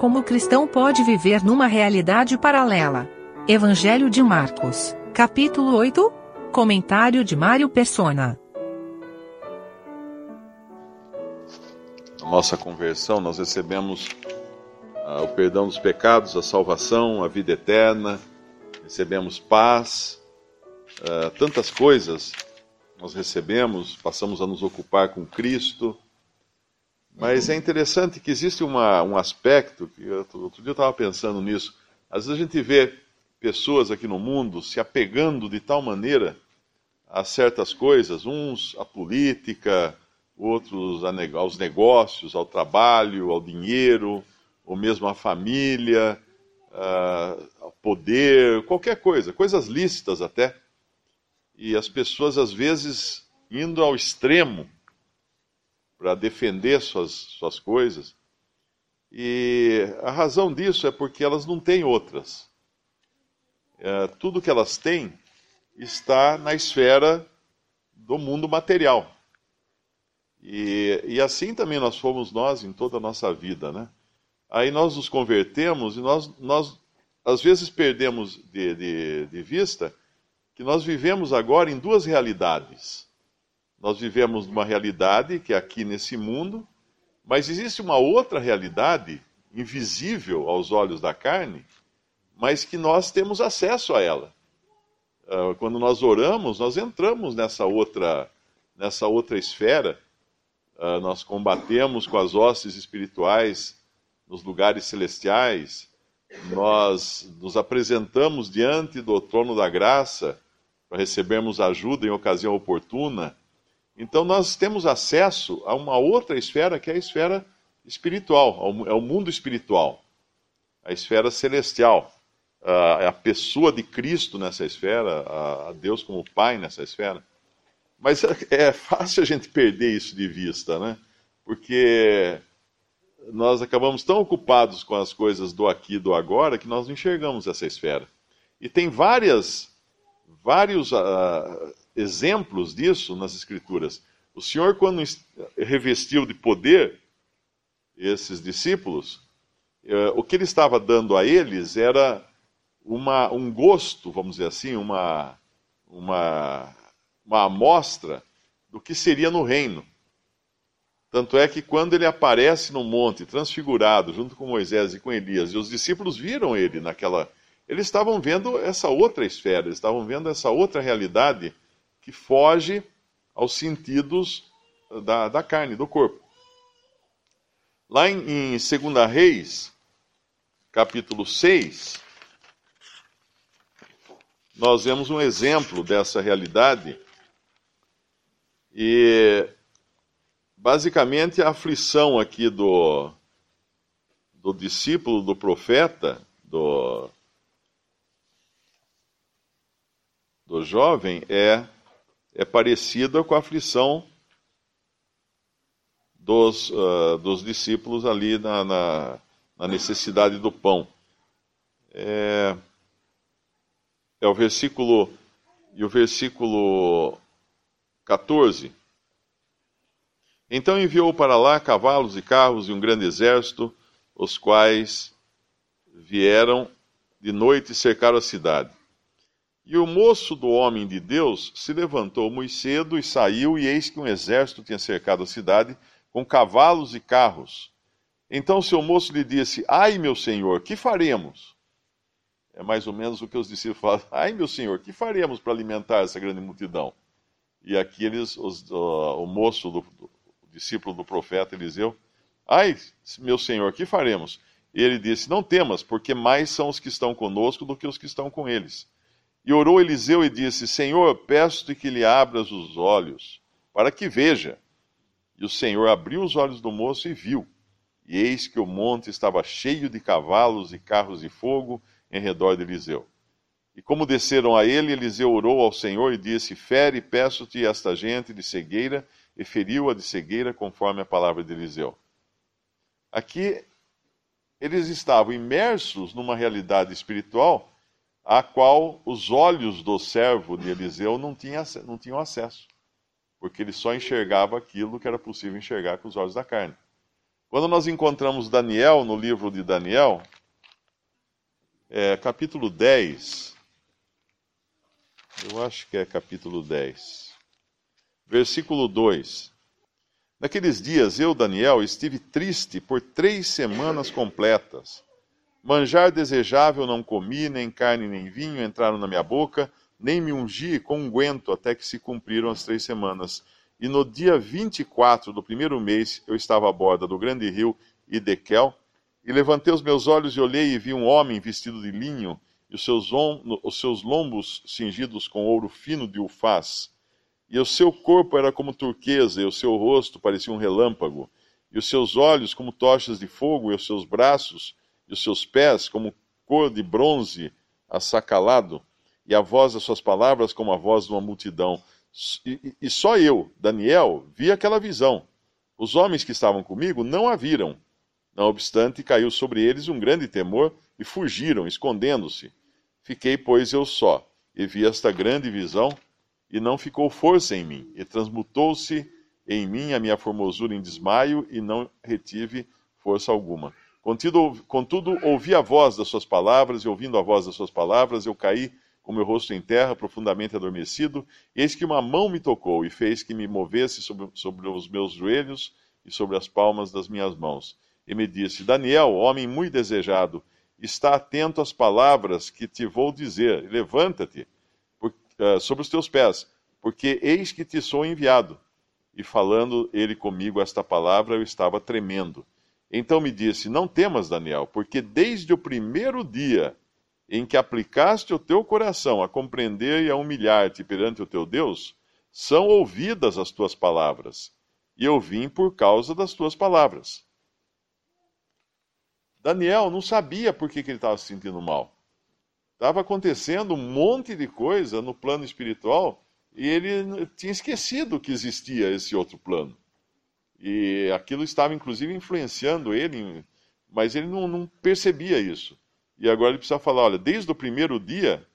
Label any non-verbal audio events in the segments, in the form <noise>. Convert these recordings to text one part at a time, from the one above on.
Como o cristão pode viver numa realidade paralela? Evangelho de Marcos, capítulo 8. Comentário de Mário Persona. Na nossa conversão, nós recebemos ah, o perdão dos pecados, a salvação, a vida eterna, recebemos paz, ah, tantas coisas nós recebemos, passamos a nos ocupar com Cristo. Mas é interessante que existe uma, um aspecto, que eu, outro dia eu estava pensando nisso, às vezes a gente vê pessoas aqui no mundo se apegando de tal maneira a certas coisas, uns à política, outros aos negócios, ao trabalho, ao dinheiro, ou mesmo à família, ao poder, qualquer coisa, coisas lícitas até. E as pessoas às vezes indo ao extremo para defender suas, suas coisas. E a razão disso é porque elas não têm outras. É, tudo que elas têm está na esfera do mundo material. E, e assim também nós fomos nós em toda a nossa vida, né? Aí nós nos convertemos e nós, nós às vezes perdemos de, de, de vista que nós vivemos agora em duas realidades. Nós vivemos numa realidade que é aqui nesse mundo, mas existe uma outra realidade invisível aos olhos da carne, mas que nós temos acesso a ela. Ah, quando nós oramos, nós entramos nessa outra, nessa outra esfera. Ah, nós combatemos com as hostes espirituais nos lugares celestiais. Nós nos apresentamos diante do trono da graça para recebermos ajuda em ocasião oportuna. Então nós temos acesso a uma outra esfera que é a esfera espiritual, é o mundo espiritual, a esfera celestial, a pessoa de Cristo nessa esfera, a Deus como Pai nessa esfera. Mas é fácil a gente perder isso de vista, né? Porque nós acabamos tão ocupados com as coisas do aqui e do agora que nós não enxergamos essa esfera. E tem várias, vários uh, exemplos disso nas Escrituras. O Senhor, quando revestiu de poder esses discípulos, eh, o que ele estava dando a eles era uma, um gosto, vamos dizer assim, uma, uma, uma amostra do que seria no reino. Tanto é que quando ele aparece no monte, transfigurado, junto com Moisés e com Elias, e os discípulos viram ele naquela. Eles estavam vendo essa outra esfera, eles estavam vendo essa outra realidade que foge aos sentidos da, da carne, do corpo. Lá em, em 2 Reis, capítulo 6, nós vemos um exemplo dessa realidade. E basicamente a aflição aqui do, do discípulo, do profeta, do, do jovem é é parecida com a aflição dos, uh, dos discípulos ali na, na, na, necessidade do pão. É, é o versículo e o versículo 14. Então enviou para lá cavalos e carros e um grande exército, os quais vieram de noite e cercaram a cidade. E o moço do homem de Deus se levantou muito cedo e saiu, e eis que um exército tinha cercado a cidade com cavalos e carros. Então seu moço lhe disse: Ai, meu senhor, que faremos? É mais ou menos o que os discípulos falam: <laughs> Ai, meu senhor, que faremos para alimentar essa grande multidão? E aqui eles, os, uh, o moço, do, do, o discípulo do profeta Eliseu, Ai, meu senhor, que faremos? E ele disse: Não temas, porque mais são os que estão conosco do que os que estão com eles. E orou Eliseu e disse: Senhor, peço-te que lhe abras os olhos, para que veja. E o Senhor abriu os olhos do moço e viu. E eis que o monte estava cheio de cavalos e carros de fogo em redor de Eliseu. E como desceram a ele, Eliseu orou ao Senhor e disse: Fere, peço-te esta gente de cegueira, e feriu-a de cegueira, conforme a palavra de Eliseu. Aqui, eles estavam imersos numa realidade espiritual a qual os olhos do servo de Eliseu não, tinha, não tinham acesso, porque ele só enxergava aquilo que era possível enxergar com os olhos da carne. Quando nós encontramos Daniel no livro de Daniel, é, capítulo 10, eu acho que é capítulo 10, versículo 2. Naqueles dias eu, Daniel, estive triste por três semanas completas. Manjar desejável não comi, nem carne nem vinho entraram na minha boca, nem me ungi com unguento até que se cumpriram as três semanas. E no dia 24 do primeiro mês eu estava à borda do grande rio Idekel, e levantei os meus olhos e olhei e vi um homem vestido de linho, e os seus, os seus lombos cingidos com ouro fino de ufaz. E o seu corpo era como turquesa, e o seu rosto parecia um relâmpago, e os seus olhos como tochas de fogo, e os seus braços e os seus pés como cor de bronze assacalado, e a voz das suas palavras como a voz de uma multidão. E, e só eu, Daniel, vi aquela visão. Os homens que estavam comigo não a viram. Não obstante, caiu sobre eles um grande temor e fugiram, escondendo-se. Fiquei, pois, eu só, e vi esta grande visão, e não ficou força em mim, e transmutou-se em mim a minha formosura em desmaio, e não retive força alguma. Contudo, contudo, ouvi a voz das suas palavras, e ouvindo a voz das suas palavras, eu caí com meu rosto em terra, profundamente adormecido. Eis que uma mão me tocou e fez que me movesse sobre, sobre os meus joelhos e sobre as palmas das minhas mãos. E me disse: Daniel, homem muito desejado, está atento às palavras que te vou dizer. Levanta-te uh, sobre os teus pés, porque eis que te sou enviado. E falando ele comigo esta palavra, eu estava tremendo. Então me disse: Não temas, Daniel, porque desde o primeiro dia em que aplicaste o teu coração a compreender e a humilhar-te perante o teu Deus, são ouvidas as tuas palavras, e eu vim por causa das tuas palavras. Daniel não sabia por que, que ele estava se sentindo mal. Estava acontecendo um monte de coisa no plano espiritual e ele tinha esquecido que existia esse outro plano. E aquilo estava, inclusive, influenciando ele, mas ele não, não percebia isso. E agora ele precisa falar: olha, desde o primeiro dia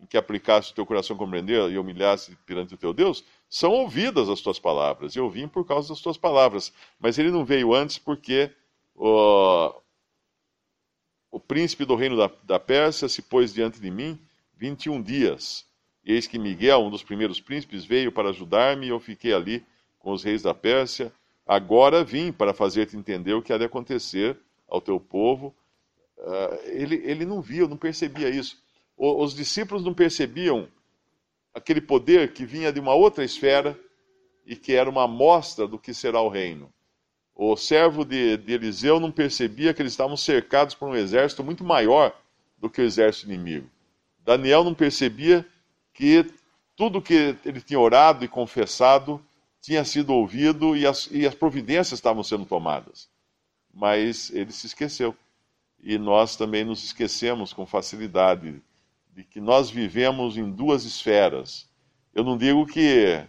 em que aplicaste o teu coração compreender e humilhaste perante o teu Deus, são ouvidas as tuas palavras. Eu vim por causa das tuas palavras. Mas ele não veio antes porque o, o príncipe do reino da, da Pérsia se pôs diante de mim 21 dias. Eis que Miguel, um dos primeiros príncipes, veio para ajudar-me e eu fiquei ali com os reis da Pérsia. Agora vim para fazer-te entender o que há de acontecer ao teu povo. Uh, ele, ele não via, não percebia isso. O, os discípulos não percebiam aquele poder que vinha de uma outra esfera e que era uma amostra do que será o reino. O servo de, de Eliseu não percebia que eles estavam cercados por um exército muito maior do que o exército inimigo. Daniel não percebia que tudo que ele tinha orado e confessado tinha sido ouvido e as, e as providências estavam sendo tomadas. Mas ele se esqueceu. E nós também nos esquecemos com facilidade de que nós vivemos em duas esferas. Eu não digo que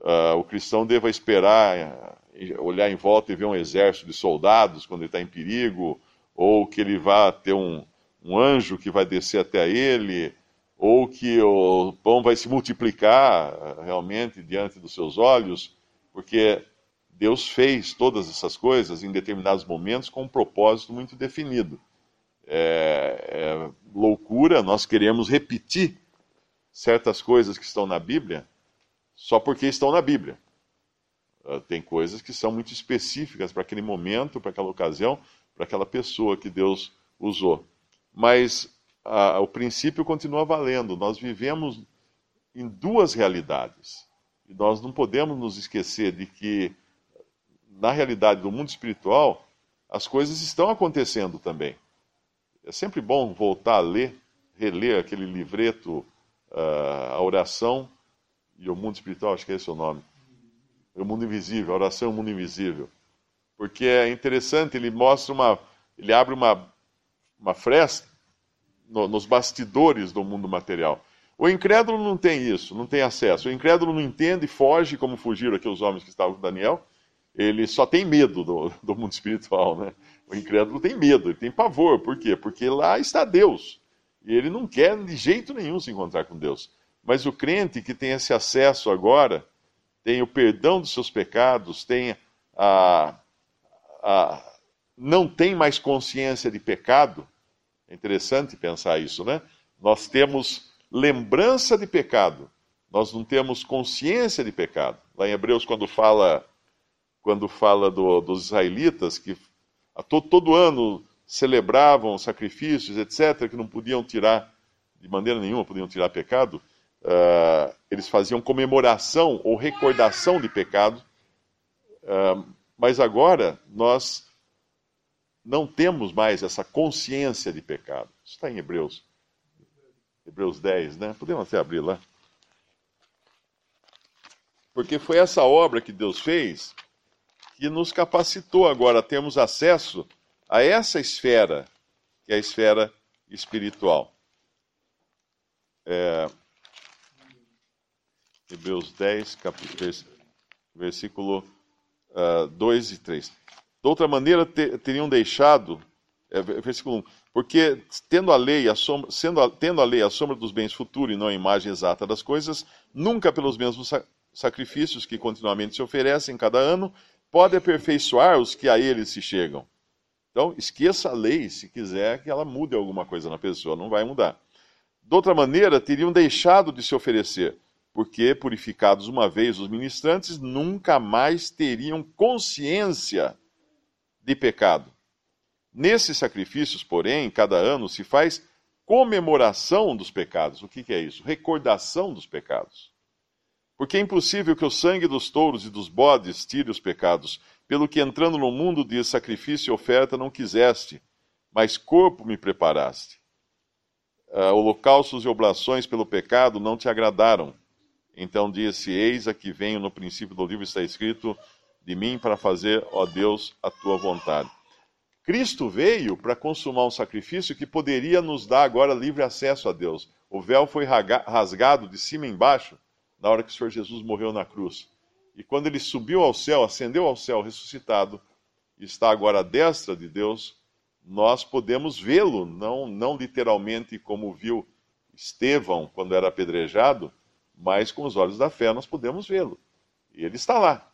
uh, o cristão deva esperar, uh, olhar em volta e ver um exército de soldados quando ele está em perigo, ou que ele vá ter um, um anjo que vai descer até ele, ou que o pão vai se multiplicar eh, realmente diante dos seus olhos, porque Deus fez todas essas coisas em determinados momentos com um propósito muito definido. É, é loucura nós queremos repetir certas coisas que estão na Bíblia só porque estão na Bíblia. Uh, tem coisas que são muito específicas para aquele momento, para aquela ocasião, para aquela pessoa que Deus usou. Mas a, o princípio continua valendo. Nós vivemos em duas realidades. E nós não podemos nos esquecer de que, na realidade do mundo espiritual, as coisas estão acontecendo também. É sempre bom voltar a ler, reler aquele livreto, uh, a oração e o mundo espiritual, acho que é esse o nome. O mundo invisível, a oração e o mundo invisível. Porque é interessante, ele mostra uma. Ele abre uma, uma fresta no, nos bastidores do mundo material. O incrédulo não tem isso, não tem acesso. O incrédulo não entende, foge, como fugiram aqui os homens que estavam com Daniel. Ele só tem medo do, do mundo espiritual, né? O incrédulo tem medo, ele tem pavor. Por quê? Porque lá está Deus. E ele não quer de jeito nenhum se encontrar com Deus. Mas o crente que tem esse acesso agora, tem o perdão dos seus pecados, tem a, não tem mais consciência de pecado. É interessante pensar isso, né? Nós temos lembrança de pecado, nós não temos consciência de pecado. Lá em Hebreus, quando fala, quando fala do, dos israelitas, que a todo, todo ano celebravam sacrifícios, etc., que não podiam tirar, de maneira nenhuma, podiam tirar pecado, uh, eles faziam comemoração ou recordação de pecado, uh, mas agora nós não temos mais essa consciência de pecado. Isso está em Hebreus. Hebreus 10, né? Podemos até abrir lá. Porque foi essa obra que Deus fez que nos capacitou agora a termos acesso a essa esfera, que é a esfera espiritual. É, Hebreus 10, capítulo, versículo uh, ah, 2 e 3. De outra maneira, ter, teriam deixado, é, versículo 1, porque tendo a lei a sombra, sendo a, tendo a lei a sombra dos bens futuros e não a imagem exata das coisas, nunca pelos mesmos sacrifícios que continuamente se oferecem cada ano, pode aperfeiçoar os que a eles se chegam. Então, esqueça a lei se quiser que ela mude alguma coisa na pessoa, não vai mudar. De outra maneira, teriam deixado de se oferecer, porque, purificados uma vez os ministrantes, nunca mais teriam consciência de pecado. Nesses sacrifícios, porém, cada ano se faz comemoração dos pecados. O que, é isso? Recordação dos pecados. Porque é impossível que o sangue dos touros e dos bodes tire os pecados, pelo que entrando no mundo de sacrifício e oferta não quiseste, mas corpo me preparaste. Uh, holocaustos e oblações pelo pecado não te agradaram. Então disse: Eis a que venho no princípio do livro está escrito de mim para fazer, ó Deus, a tua vontade. Cristo veio para consumar um sacrifício que poderia nos dar agora livre acesso a Deus. O véu foi rasgado de cima embaixo na hora que o Senhor Jesus morreu na cruz. E quando ele subiu ao céu, ascendeu ao céu ressuscitado, está agora à destra de Deus, nós podemos vê-lo, não, não literalmente como viu Estevão quando era apedrejado, mas com os olhos da fé nós podemos vê-lo. E ele está lá.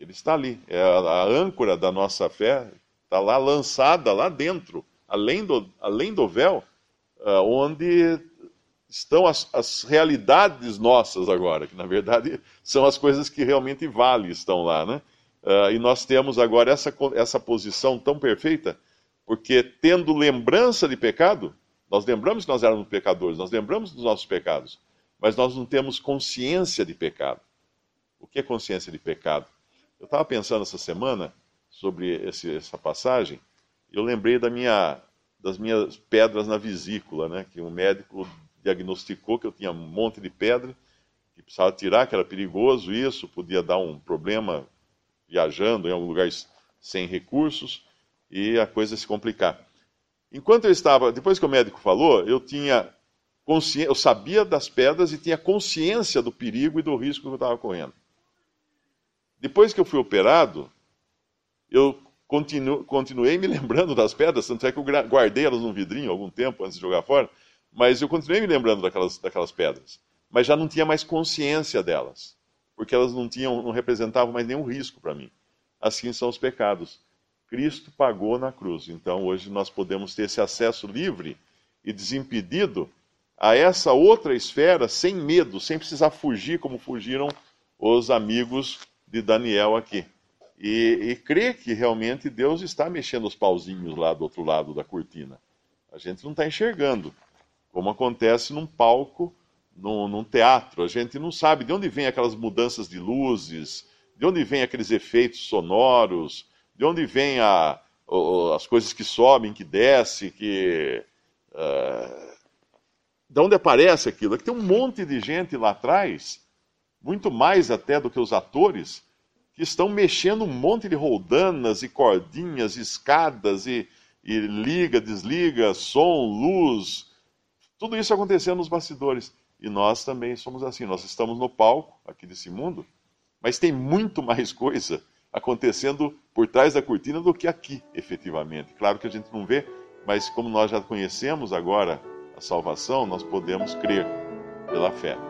Ele está ali. É a, âncora da nossa fé está lá lançada lá dentro, além do, além do véu, uh, onde estão as, as, realidades nossas agora, que na verdade são as coisas que realmente valem, estão lá, né? Uh, e nós temos agora essa, essa posição tão perfeita, porque tendo lembrança de pecado, nós lembramos que nós éramos pecadores, nós lembramos dos nossos pecados, mas nós não temos consciência de pecado. O que é consciência de pecado? Eu estava pensando essa semana sobre esse, essa passagem, eu lembrei da minha, das minhas pedras na vesícula, né? Que um médico diagnosticou que eu tinha um monte de pedra, que precisava tirar, que era perigoso isso, podia dar um problema viajando em algum lugar sem recursos e a coisa se complicar. Enquanto eu estava, depois que o médico falou, eu tinha consciência, eu sabia das pedras e tinha consciência do perigo e do risco que eu estava correndo. Depois que eu fui operado, eu continuo, continuei me <laughs> lembrando das pedras, tanto é que eu guardei elas num vidrinho algum tempo antes de jogar fora, mas eu continuei me lembrando daquelas, daquelas pedras, mas já não tinha mais consciência delas, porque elas não tinham, não representavam mais nenhum risco para mim. Assim são os pecados. Cristo pagou na cruz, então hoje nós podemos ter esse acesso livre e desimpedido a essa outra esfera sem medo, sem precisar fugir como fugiram os amigos de Daniel aqui. E, e crer que realmente Deus está mexendo os pauzinhos lá do outro lado da cortina. A gente não está enxergando como acontece num palco, num, num, teatro. A gente não sabe de onde vem aquelas mudanças de luzes, de onde vem aqueles efeitos sonoros, de onde vem a, as coisas que sobem, que descem, que. Uh, de onde aparece aquilo? É que tem um monte de gente lá atrás, muito mais até do que os atores, que estão mexendo um monte de roldanas e cordinhas, escadas e, e liga, desliga, som, luz, tudo isso acontecendo nos bastidores. E nós também somos assim. Nós estamos no palco aqui desse mundo, mas tem muito mais coisa acontecendo por trás da cortina do que aqui, efetivamente. Claro que a gente não vê, mas como nós já conhecemos agora a salvação, nós podemos crer pela fé.